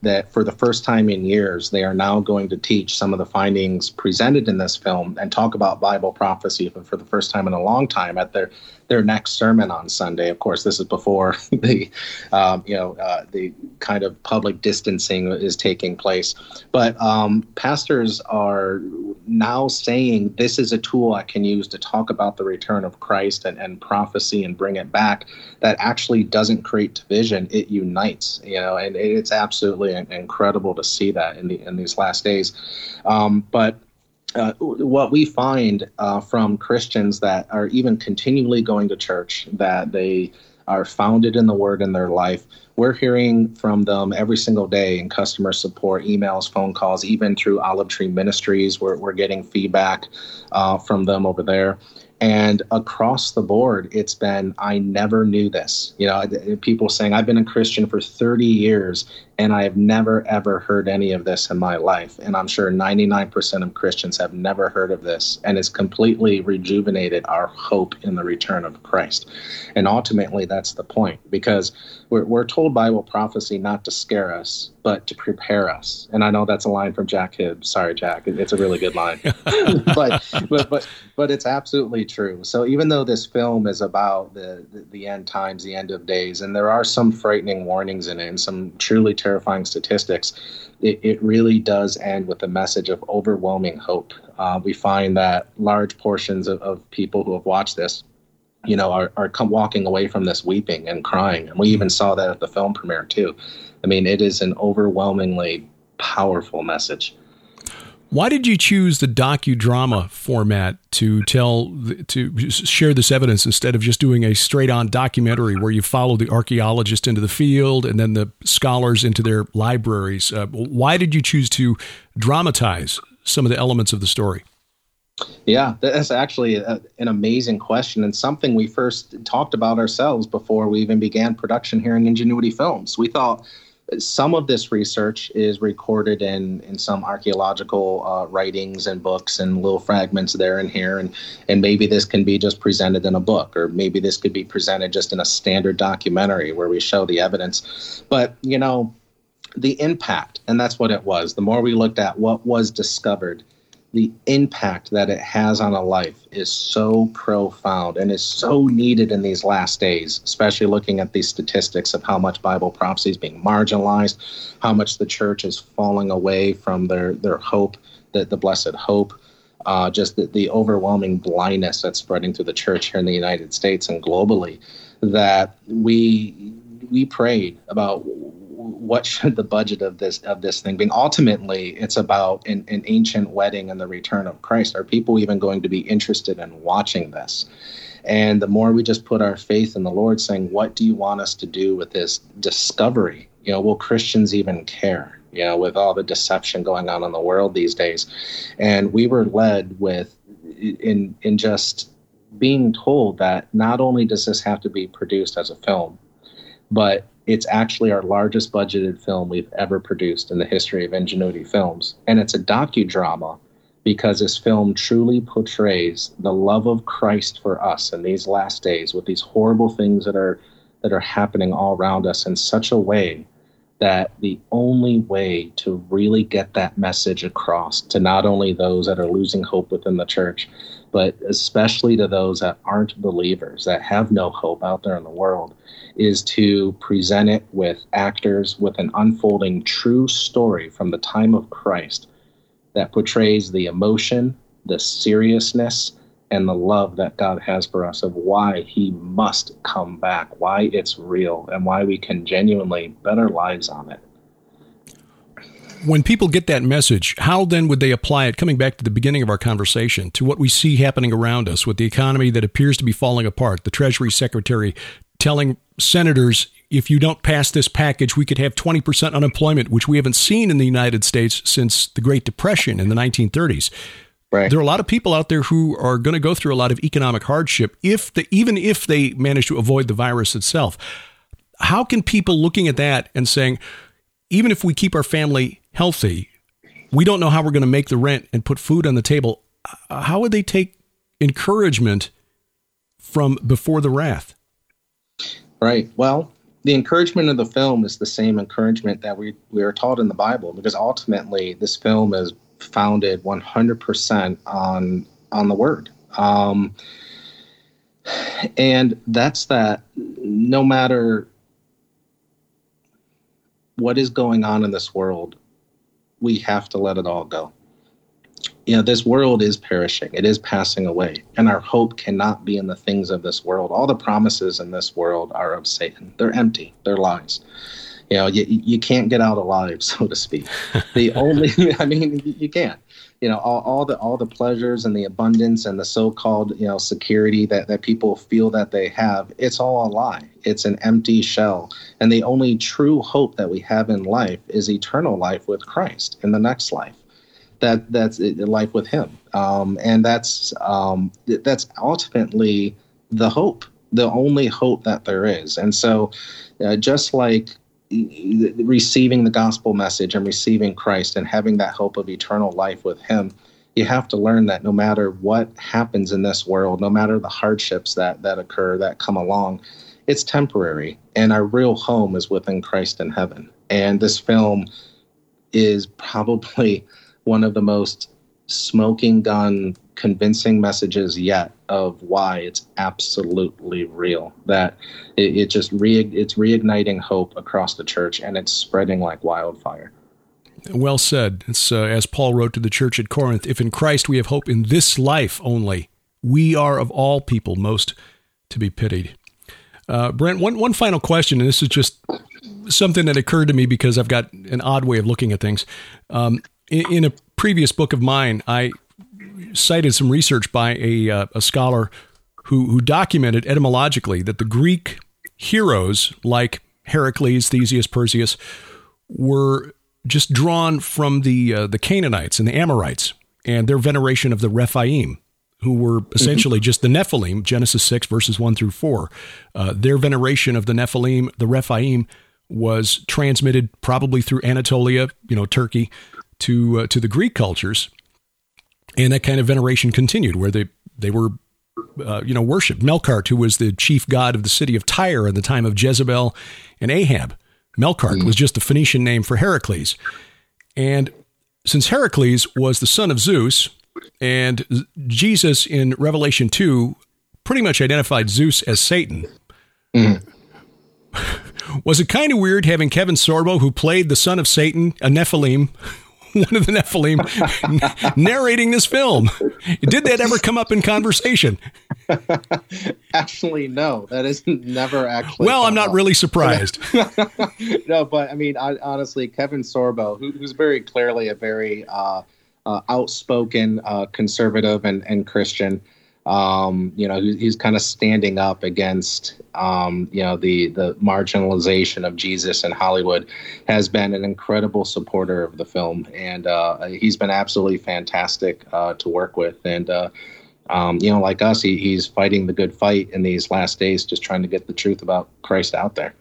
that for the first time in years, they are now going to teach some of the findings presented in this film and talk about Bible prophecy for, the first time in a long time at their their next sermon on Sunday. Of course, this is before the um, you know uh, the kind of public distancing is taking place. But um, pastors are now saying this is a tool I can use to talk about the return of Christ and, and prophecy and bring it back. That actually doesn't create division; it unites. You know, and it's absolutely incredible to see that in the in these last days. Um, but uh, what we find uh, from Christians that are even continually going to church, that they are founded in the Word in their life, we're hearing from them every single day in customer support, emails, phone calls, even through Olive Tree Ministries. We're, we're getting feedback uh, from them over there. And across the board, it's been, I never knew this. You know, people saying, I've been a Christian for 30 years and I have never, ever heard any of this in my life. And I'm sure 99% of Christians have never heard of this. And it's completely rejuvenated our hope in the return of Christ. And ultimately, that's the point because we're, we're told Bible prophecy not to scare us, but to prepare us. And I know that's a line from Jack Hibbs. Sorry, Jack. It's a really good line. but, but, but, but it's absolutely true. So even though this film is about the, the, the end times, the end of days, and there are some frightening warnings in it and some truly terrible terrifying statistics, it, it really does end with a message of overwhelming hope. Uh, we find that large portions of, of people who have watched this you know, are, are come walking away from this weeping and crying. And we even saw that at the film premiere, too. I mean, it is an overwhelmingly powerful message. Why did you choose the docudrama format to tell to share this evidence instead of just doing a straight-on documentary where you follow the archaeologist into the field and then the scholars into their libraries? Uh, why did you choose to dramatize some of the elements of the story? Yeah, that's actually a, an amazing question and something we first talked about ourselves before we even began production here in Ingenuity Films. We thought some of this research is recorded in in some archaeological uh, writings and books and little fragments there and here and and maybe this can be just presented in a book or maybe this could be presented just in a standard documentary where we show the evidence. But you know the impact and that's what it was. The more we looked at what was discovered the impact that it has on a life is so profound and is so needed in these last days, especially looking at these statistics of how much Bible prophecy is being marginalized, how much the church is falling away from their, their hope, the, the blessed hope, uh, just the, the overwhelming blindness that's spreading through the church here in the United States and globally, that we we prayed about what should the budget of this of this thing be? Ultimately, it's about an, an ancient wedding and the return of Christ. Are people even going to be interested in watching this? And the more we just put our faith in the Lord, saying, "What do you want us to do with this discovery?" You know, will Christians even care? You know, with all the deception going on in the world these days, and we were led with in in just being told that not only does this have to be produced as a film, but it's actually our largest budgeted film we've ever produced in the history of Ingenuity Films. And it's a docudrama because this film truly portrays the love of Christ for us in these last days with these horrible things that are that are happening all around us in such a way that the only way to really get that message across to not only those that are losing hope within the church, but especially to those that aren't believers, that have no hope out there in the world, is to present it with actors with an unfolding true story from the time of Christ that portrays the emotion, the seriousness, and the love that God has for us of why He must come back, why it's real, and why we can genuinely bet our lives on it. when people get that message, how then would they apply it? Coming back to the beginning of our conversation, to what we see happening around us with the economy that appears to be falling apart, the Treasury Secretary telling senators, if you don't pass this package, we could have 20% unemployment, which we haven't seen in the United States since the Great Depression in the 1930s. Right. There are a lot of people out there who are going to go through a lot of economic hardship if the, even if they manage to avoid the virus itself. How can people looking at that and saying, even if we keep our family healthy, we don't know how we're going to make the rent and put food on the table. Uh, how would they take encouragement from before the wrath? Right. Well, the encouragement of the film is the same encouragement that we, we are taught in the Bible because ultimately this film is founded 100% on on the word. Um, and that's that no matter what is going on in this world, we have to let it all go. You know, this world is perishing, it is passing away, and our hope cannot be in the things of this world. All the promises in this world are of Satan, they're empty, they're lies. You know, you, you can't get out alive, so to speak. The only, I mean, you can't. You know all, all the all the pleasures and the abundance and the so-called you know security that, that people feel that they have it's all a lie. It's an empty shell. And the only true hope that we have in life is eternal life with christ in the next life. That that's life with him. Um, and that's um, that's ultimately the hope the only hope that there is. And so uh, just like receiving the gospel message and receiving Christ and having that hope of eternal life with Him, you have to learn that no matter what happens in this world, no matter the hardships that that occur that come along, it's temporary, and our real home is within Christ in heaven. And this film is probably one of the most smoking gun convincing messages yet of why it's absolutely real that it, it just re, it's reigniting hope across the church and it's spreading like wildfire. Well said. It's uh, as paul wrote to the church at corinth if in christ we have hope in this life only we are of all people most to be pitied. Uh, brent one, one final question and this is just something that occurred to me because i've got an odd way of looking at things. Um, in, in a previous book of mine i cited some research by a, uh, a scholar who, who documented etymologically that the Greek heroes like Heracles, Theseus, Perseus were just drawn from the uh, the Canaanites and the Amorites and their veneration of the Rephaim, who were essentially mm-hmm. just the Nephilim, Genesis 6, verses 1 through 4. Uh, their veneration of the Nephilim, the Rephaim, was transmitted probably through Anatolia, you know, Turkey, to uh, to the Greek cultures and that kind of veneration continued, where they they were uh, you know worshipped. Melkart, who was the chief god of the city of Tyre in the time of Jezebel and Ahab, Melkart mm. was just the Phoenician name for Heracles, and since Heracles was the son of Zeus, and Jesus in Revelation two pretty much identified Zeus as Satan. Mm. Was it kind of weird having Kevin Sorbo, who played the son of Satan, a Nephilim, one of the Nephilim narrating this film. Did that ever come up in conversation? actually, no. That is never actually. Well, I'm not up. really surprised. no, but I mean, I, honestly, Kevin Sorbo, who, who's very clearly a very uh, uh, outspoken uh, conservative and, and Christian. Um, you know, he's kind of standing up against, um, you know, the the marginalization of Jesus in Hollywood. Has been an incredible supporter of the film, and uh, he's been absolutely fantastic uh, to work with. And uh, um, you know, like us, he, he's fighting the good fight in these last days, just trying to get the truth about Christ out there.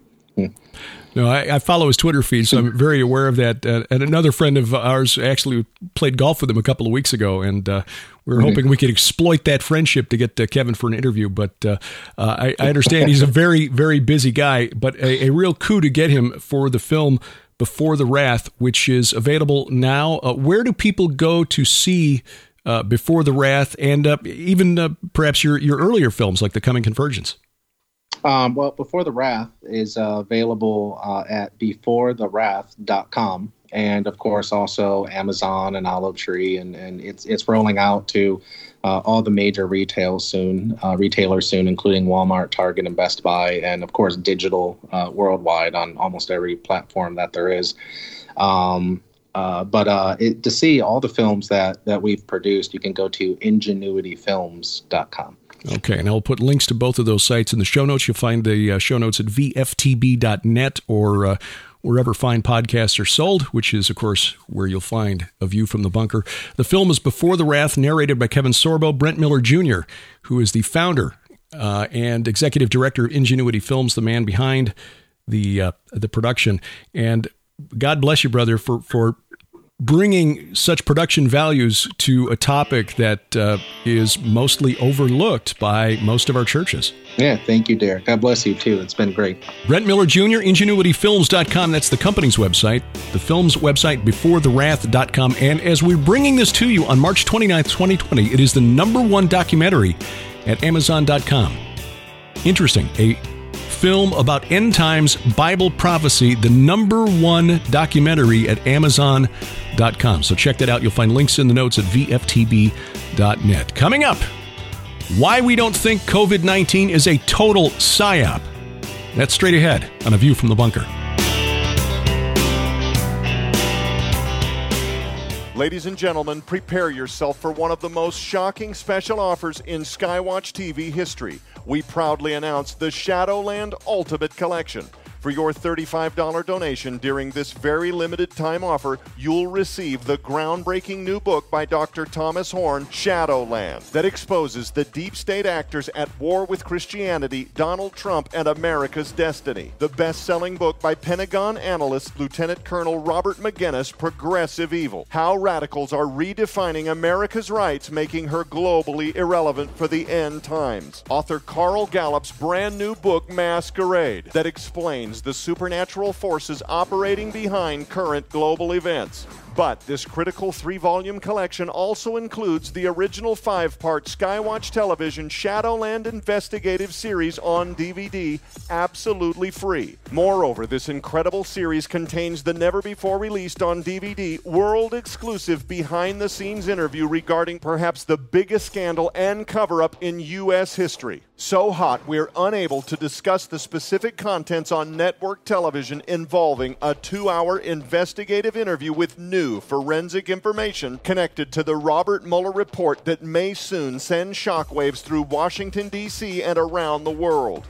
No, I, I, follow his Twitter feed, so I'm very aware of that. Uh, and another friend of ours actually played golf with him a couple of weeks ago, and uh, we were hoping we could exploit that friendship to get uh, Kevin for an interview. But uh, uh, I, I, understand he's a very, very busy guy, but a, a, real coup to get him for the film Before the Wrath, which is available now. Uh, where do people go to see? Before the Wrath, and even perhaps your your earlier films like The Coming Convergence. Um, well, Before the Wrath is uh, available uh, at beforethewrath.com. And of course, also Amazon and Olive Tree, and, and it's it's rolling out to uh, all the major retail soon, uh, retailers soon, including Walmart, Target, and Best Buy, and of course digital uh, worldwide on almost every platform that there is. Um, Uh, but uh, it, to see all the films that that we've produced, you can go to ingenuityfilms.com. Okay, and I'll put links to both of those sites in the show notes. You'll find the uh, show notes at vftb.net or uh, wherever fine podcasts are sold, which is, of course, where you'll find A View from the Bunker. The film is Before the Wrath, narrated by Kevin Sorbo, Brent Miller Jr., who is the founder uh, and executive director of Ingenuity Films, the man behind the uh, the production. And God bless you, brother, for for bringing such production values to a topic that uh, is mostly overlooked by most of our churches. Yeah, thank you, Derek. God bless you too. It's been great. Brent Miller Jr., ingenuityfilms.com. That's the company's website. The film's website, beforethewrath.com. And as we're bringing this to you on March 29th, 2020, it is the number one documentary at amazon.com. Interesting. A film about end times Bible prophecy, the number one documentary at Amazon.com. So check that out. You'll find links in the notes at VFTB.net. Coming up, why we don't think COVID 19 is a total psyop. That's straight ahead on A View from the Bunker. Ladies and gentlemen, prepare yourself for one of the most shocking special offers in Skywatch TV history. We proudly announce the Shadowland Ultimate Collection. For your $35 donation during this very limited time offer, you'll receive the groundbreaking new book by Dr. Thomas Horn, Shadowland, that exposes the deep state actors at war with Christianity, Donald Trump, and America's destiny. The best selling book by Pentagon analyst Lieutenant Colonel Robert Maginnis, Progressive Evil How Radicals Are Redefining America's Rights, Making Her Globally Irrelevant for the End Times. Author Carl Gallups' brand new book, Masquerade, that explains the supernatural forces operating behind current global events. But this critical three volume collection also includes the original five part Skywatch Television Shadowland Investigative Series on DVD, absolutely free. Moreover, this incredible series contains the never before released on DVD, world exclusive behind the scenes interview regarding perhaps the biggest scandal and cover up in U.S. history. So hot, we're unable to discuss the specific contents on network television involving a two hour investigative interview with new forensic information connected to the Robert Mueller report that may soon send shockwaves through Washington, D.C. and around the world.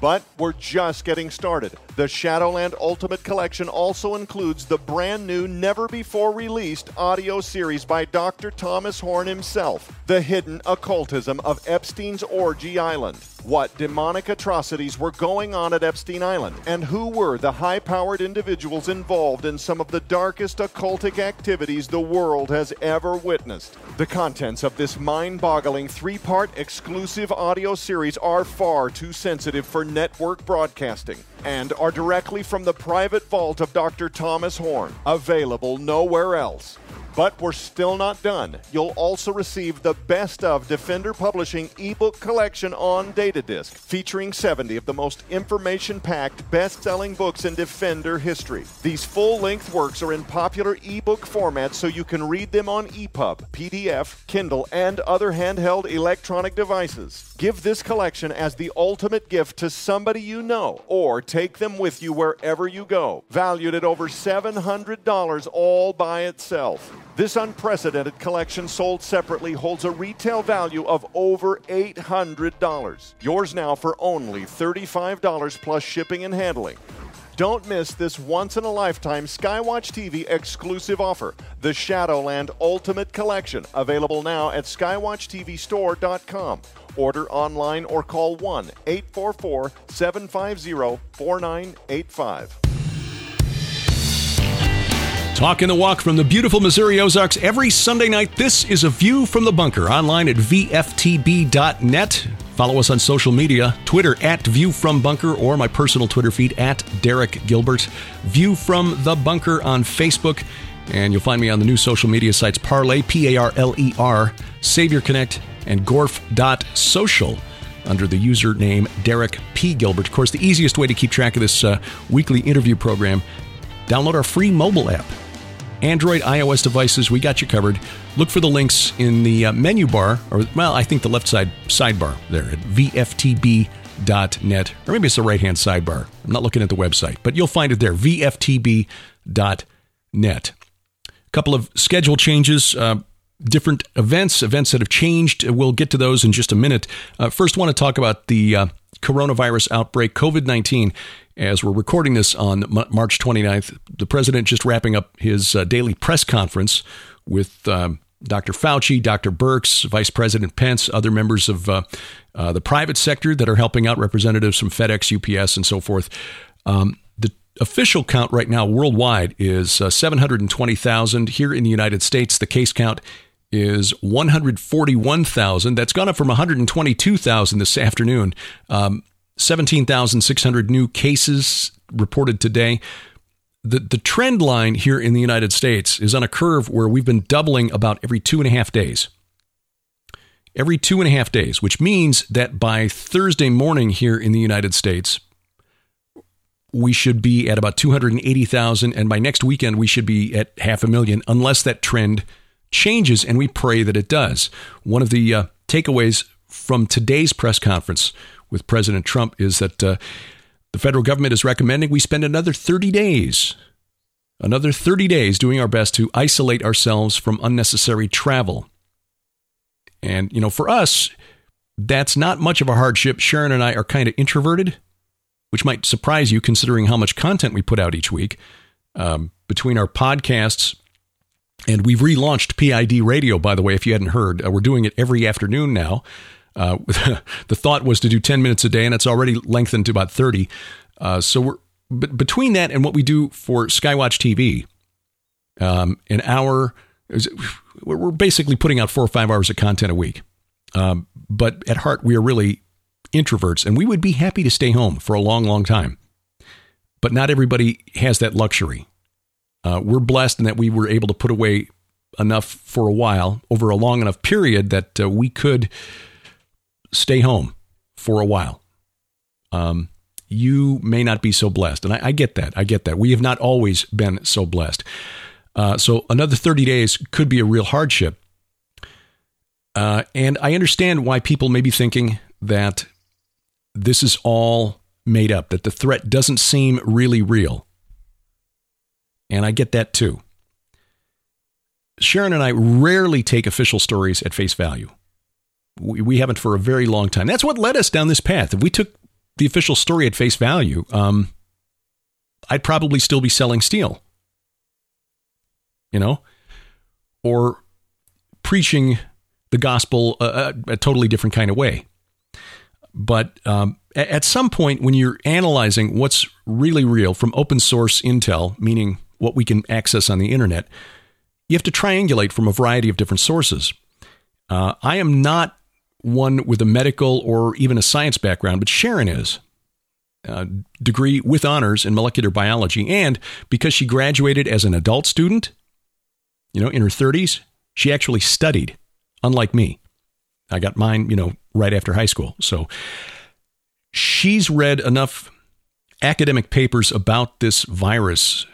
But we're just getting started. The Shadowland Ultimate Collection also includes the brand new, never before released audio series by Dr. Thomas Horn himself The Hidden Occultism of Epstein's Orgy Island. What demonic atrocities were going on at Epstein Island, and who were the high powered individuals involved in some of the darkest occultic activities the world has ever witnessed. The contents of this mind boggling three part exclusive audio series are far too sensitive for network broadcasting and are directly from the private vault of Dr. Thomas Horn, available nowhere else. But we're still not done. You'll also receive the Best of Defender Publishing ebook collection on data disc, featuring 70 of the most information packed, best selling books in Defender history. These full length works are in popular ebook format so you can read them on EPUB, PDF, Kindle, and other handheld electronic devices. Give this collection as the ultimate gift to somebody you know, or take them with you wherever you go. Valued at over $700 all by itself. This unprecedented collection sold separately holds a retail value of over $800. Yours now for only $35 plus shipping and handling. Don't miss this once in a lifetime Skywatch TV exclusive offer, the Shadowland Ultimate Collection, available now at skywatchtvstore.com. Order online or call 1 844 750 4985. Talking the walk from the beautiful Missouri Ozarks every Sunday night. This is A View from the Bunker online at VFTB.net. Follow us on social media Twitter at View from Bunker or my personal Twitter feed at Derek Gilbert. View from the Bunker on Facebook. And you'll find me on the new social media sites Parler, P A R L E R, Savior Connect, and Gorf.social under the username Derek P. Gilbert. Of course, the easiest way to keep track of this uh, weekly interview program, download our free mobile app. Android, iOS devices, we got you covered. Look for the links in the uh, menu bar, or, well, I think the left side sidebar there at VFTB.net, or maybe it's the right hand sidebar. I'm not looking at the website, but you'll find it there, VFTB.net. A couple of schedule changes. Uh, different events, events that have changed. We'll get to those in just a minute. Uh, first, want to talk about the uh, coronavirus outbreak, COVID 19. As we're recording this on M- March 29th, the president just wrapping up his uh, daily press conference with um, Dr. Fauci, Dr. Birx, Vice President Pence, other members of uh, uh, the private sector that are helping out, representatives from FedEx, UPS, and so forth. Um, the official count right now worldwide is uh, 720,000. Here in the United States, the case count is 141,000. That's gone up from 122,000 this afternoon. Um, 17,600 new cases reported today. The, the trend line here in the United States is on a curve where we've been doubling about every two and a half days. Every two and a half days, which means that by Thursday morning here in the United States, we should be at about 280,000. And by next weekend, we should be at half a million, unless that trend changes. And we pray that it does. One of the uh, takeaways from today's press conference with President Trump is that uh, the federal government is recommending we spend another 30 days, another 30 days doing our best to isolate ourselves from unnecessary travel. And, you know, for us, that's not much of a hardship. Sharon and I are kind of introverted, which might surprise you considering how much content we put out each week. Um, between our podcasts, and we've relaunched PID Radio, by the way, if you hadn't heard. Uh, we're doing it every afternoon now. Uh, the thought was to do 10 minutes a day, and it's already lengthened to about 30. Uh, so we're between that and what we do for Skywatch TV, um, an hour, we're basically putting out four or five hours of content a week. Um, but at heart, we are really introverts, and we would be happy to stay home for a long, long time. But not everybody has that luxury. Uh, we're blessed in that we were able to put away enough for a while over a long enough period that uh, we could stay home for a while. Um, you may not be so blessed. And I, I, get that. I get that. We have not always been so blessed. Uh, so another 30 days could be a real hardship. Uh, and I understand why people may be thinking that this is all made up, that the threat doesn't seem really real. And I get that too. Sharon and I rarely take official stories at face value. We, we haven't for a very long time. That's what led us down this path. If we took the official story at face value, um, I'd probably still be selling steel, you know, or preaching the gospel a, a, a totally different kind of way. But um, at some point, when you're analyzing what's really real from open source intel, meaning what we can access on the internet, you have to triangulate from a variety of different sources. Uh, I am not one with a medical or even a science background, but Sharon is. Uh, degree with honors in molecular biology. And because she graduated as an adult student, you know, in her 30s, she actually studied, unlike me. I got mine, you know, right after high school. So she's read enough academic papers about this virus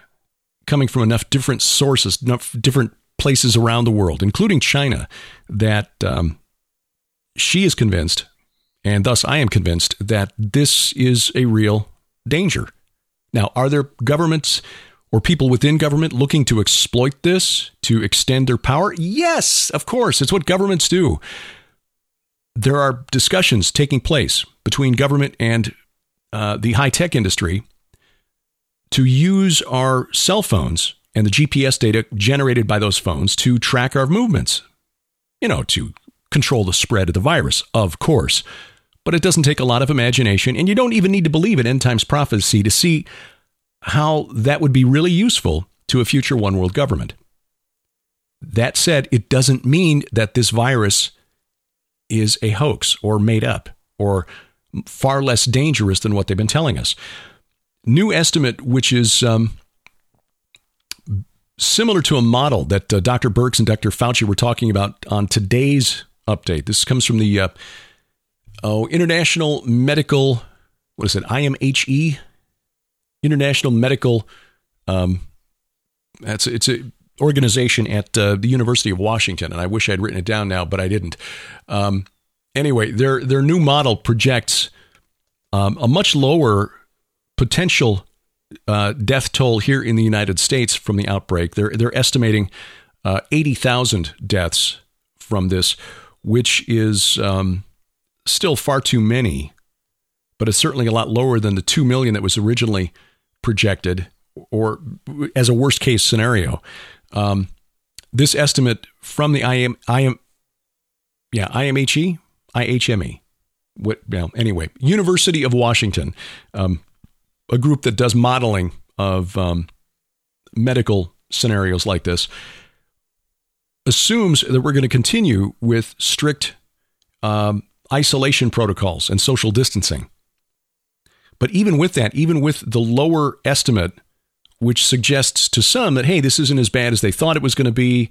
coming from enough different sources, enough different places around the world, including China, that um, she is convinced, and thus I am convinced, that this is a real danger. Now, are there governments or people within government looking to exploit this to extend their power? Yes, of course. It's what governments do. There are discussions taking place between government and uh, the high tech industry to use our cell phones and the GPS data generated by those phones to track our movements, you know, to control the spread of the virus, of course. But it doesn't take a lot of imagination, and you don't even need to believe in end times prophecy to see how that would be really useful to a future one world government. That said, it doesn't mean that this virus is a hoax or made up or far less dangerous than what they've been telling us. New estimate, which is um, similar to a model that uh, Dr. Birx and Dr. Fauci were talking about on today's update. This comes from the uh, oh International Medical. What is it? IMHE, International Medical. Um, that's it's a organization at uh, the University of Washington, and I wish I'd written it down now, but I didn't. Um, anyway, their their new model projects um, a much lower potential uh, death toll here in the United States from the outbreak. They're they're estimating uh, eighty thousand deaths from this, which is um, still far too many, but it's certainly a lot lower than the two million that was originally projected, or as a worst case scenario. Um, this estimate from the IM, IM yeah, IMHE, IHME, what, well, anyway, University of Washington, um, a group that does modeling of um, medical scenarios like this, assumes that we're going to continue with strict um, isolation protocols and social distancing. But even with that, even with the lower estimate, which suggests to some that, hey, this isn't as bad as they thought it was going to be,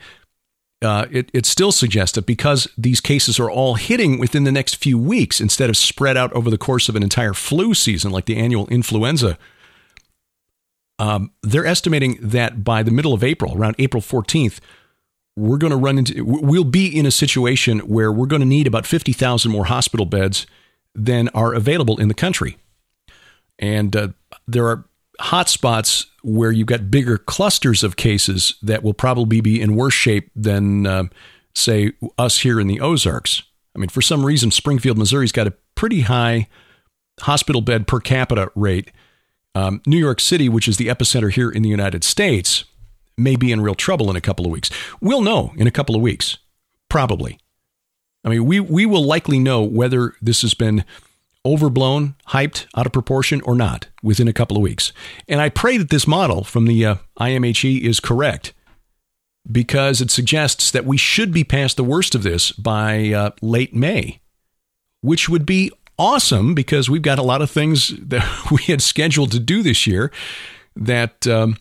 uh, it, it still suggests that because these cases are all hitting within the next few weeks instead of spread out over the course of an entire flu season like the annual influenza, um, they're estimating that by the middle of April, around April 14th, we're going to run into, we'll be in a situation where we're going to need about 50,000 more hospital beds than are available in the country. And uh, there are hotspots where you've got bigger clusters of cases that will probably be in worse shape than, uh, say, us here in the Ozarks. I mean, for some reason, Springfield, Missouri's got a pretty high hospital bed per capita rate. Um, New York City, which is the epicenter here in the United States, may be in real trouble in a couple of weeks. We'll know in a couple of weeks, probably. I mean, we, we will likely know whether this has been overblown, hyped, out of proportion, or not within a couple of weeks. And I pray that this model from the uh, IMHE is correct because it suggests that we should be past the worst of this by uh, late May, which would be awesome because we've got a lot of things that we had scheduled to do this year that um,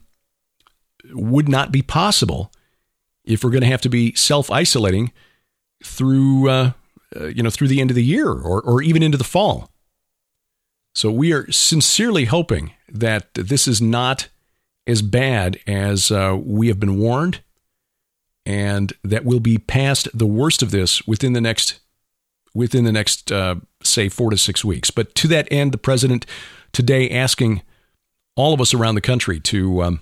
would not be possible if we're going to have to be self isolating through. Uh, uh, you know, through the end of the year or, or even into the fall. So we are sincerely hoping that this is not as bad as uh, we have been warned, and that we'll be past the worst of this within the next within the next uh, say four to six weeks. But to that end, the president today asking all of us around the country to um,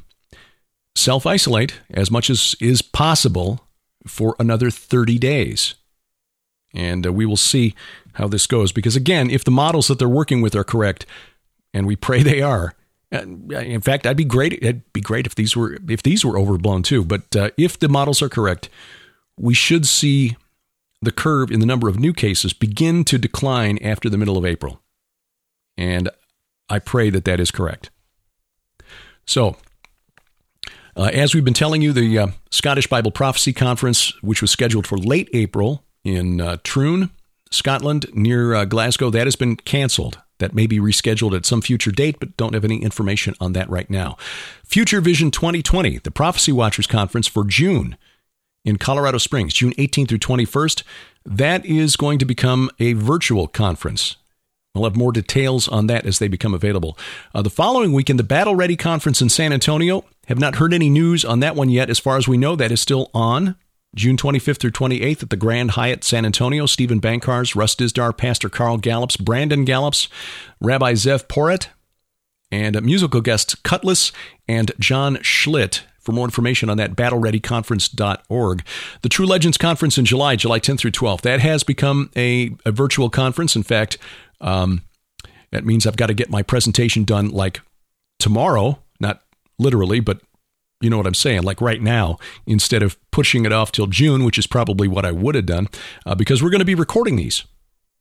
self isolate as much as is possible for another 30 days. And uh, we will see how this goes. Because again, if the models that they're working with are correct, and we pray they are, in fact, I'd be great. It'd be great if these were if these were overblown too. But uh, if the models are correct, we should see the curve in the number of new cases begin to decline after the middle of April. And I pray that that is correct. So, uh, as we've been telling you, the uh, Scottish Bible Prophecy Conference, which was scheduled for late April in uh, Troon, Scotland, near uh, Glasgow, that has been canceled. That may be rescheduled at some future date, but don't have any information on that right now. Future Vision 2020, the Prophecy Watchers Conference for June in Colorado Springs, June 18th through 21st. That is going to become a virtual conference. We'll have more details on that as they become available. Uh, the following weekend, the Battle Ready Conference in San Antonio. Have not heard any news on that one yet. As far as we know, that is still on. June 25th through 28th at the Grand Hyatt San Antonio, Steven Bancarz, Russ Dizdar, Pastor Carl Gallups, Brandon Gallups, Rabbi Zev Porat, and musical guests Cutlass and John Schlitt. For more information on that, battlereadyconference.org. The True Legends Conference in July, July 10th through 12th. That has become a, a virtual conference. In fact, um, that means I've got to get my presentation done like tomorrow, literally, but you know what I'm saying? Like right now, instead of pushing it off till June, which is probably what I would have done, uh, because we're going to be recording these.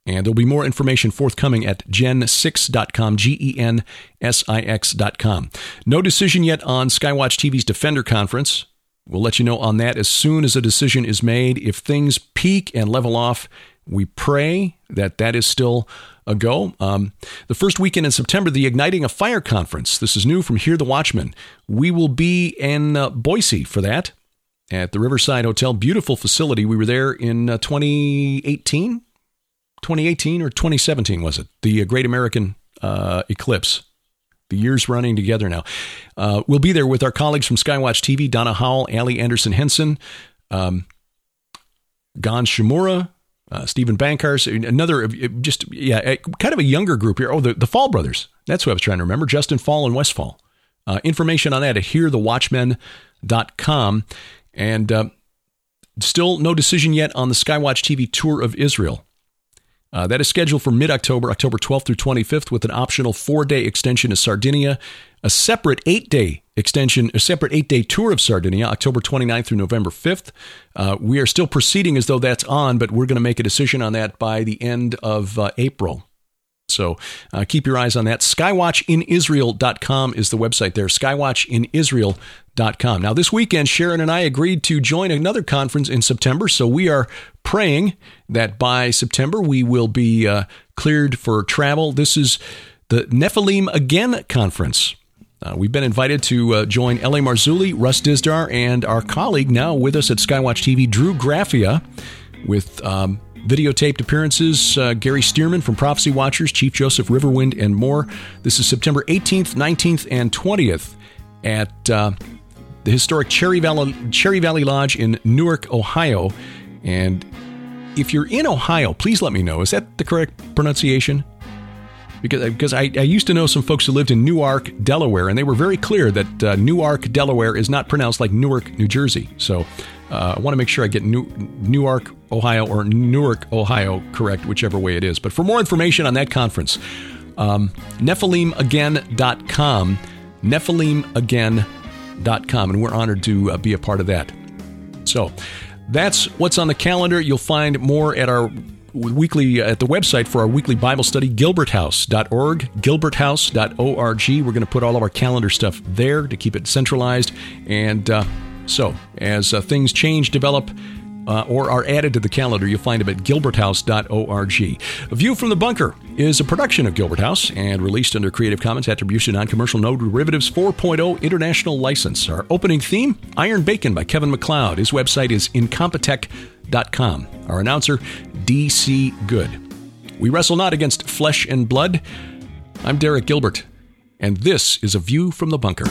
And there'll be more information forthcoming at gen6.com, G E N S I X.com. No decision yet on Skywatch TV's Defender Conference. We'll let you know on that as soon as a decision is made. If things peak and level off, we pray that that is still a go. Um, the first weekend in September, the Igniting a Fire Conference. This is new from Hear the Watchman. We will be in uh, Boise for that at the Riverside Hotel. Beautiful facility. We were there in uh, 2018, 2018 or 2017 was it? The uh, Great American uh, Eclipse. The years running together now. Uh, we'll be there with our colleagues from Skywatch TV, Donna Howell, Allie Anderson Henson, um, Gonz Shimura, uh, Steven Bancarz, another just yeah, kind of a younger group here. Oh, the, the Faull brothers. That's what I was trying to remember. Justin Faull and Wes Faull. Uh, information on that at hearthewatchmen.com. And uh, still no decision yet on the Skywatch TV tour of Israel. Uh, that is scheduled for mid October, October 12th through 25th, with an optional four day extension to Sardinia, a separate eight day extension, a separate eight day tour of Sardinia, October 29th through November 5th. Uh, we are still proceeding as though that's on, but we're going to make a decision on that by the end of uh, April. So uh, keep your eyes on that. Skywatchinisrael.com is the website there. Skywatchinisrael.com. Now, this weekend, Sharon and I agreed to join another conference in September. So we are praying that by September we will be uh, cleared for travel. This is the Nephilim Again conference. Uh, we've been invited to uh, join L.A. Marzulli, Russ Dizdar, and our colleague now with us at Skywatch TV, Drew Graphia, with um, videotaped appearances uh, Gary Stearman from Prophecy Watchers, Chief Joseph Riverwind, and more. This is September 18th, 19th, and 20th at uh, the historic Cherry Valley, Cherry Valley Lodge in Newark, Ohio. And if you're in Ohio, please let me know. Is that the correct pronunciation? Because, because I, I used to know some folks who lived in Newark, Delaware, and they were very clear that uh, Newark, Delaware is not pronounced like Newark, New Jersey. So uh, I want to make sure I get New, Newark, Ohio, or Newark, Ohio correct, whichever way it is. But for more information on that conference, um, NephilimAgain.com, NephilimAgain.com, and we're honored to uh, be a part of that. So that's what's on the calendar. You'll find more at our weekly at the website for our weekly Bible study, gilberthouse.org, gilberthouse.org. We're going to put all of our calendar stuff there to keep it centralized. And uh, so, as uh, things change, develop, uh, or are added to the calendar, you'll find them at gilberthouse.org. A View from the Bunker is a production of Gilbert House and released under Creative Commons Attribution Non Commercial No Derivatives 4.0 International License. Our opening theme, Iron Bacon by Kevin MacLeod. His website is incompetech.com. Our announcer, DC Good. We wrestle not against flesh and blood. I'm Derek Gilbert, and this is A View from the Bunker.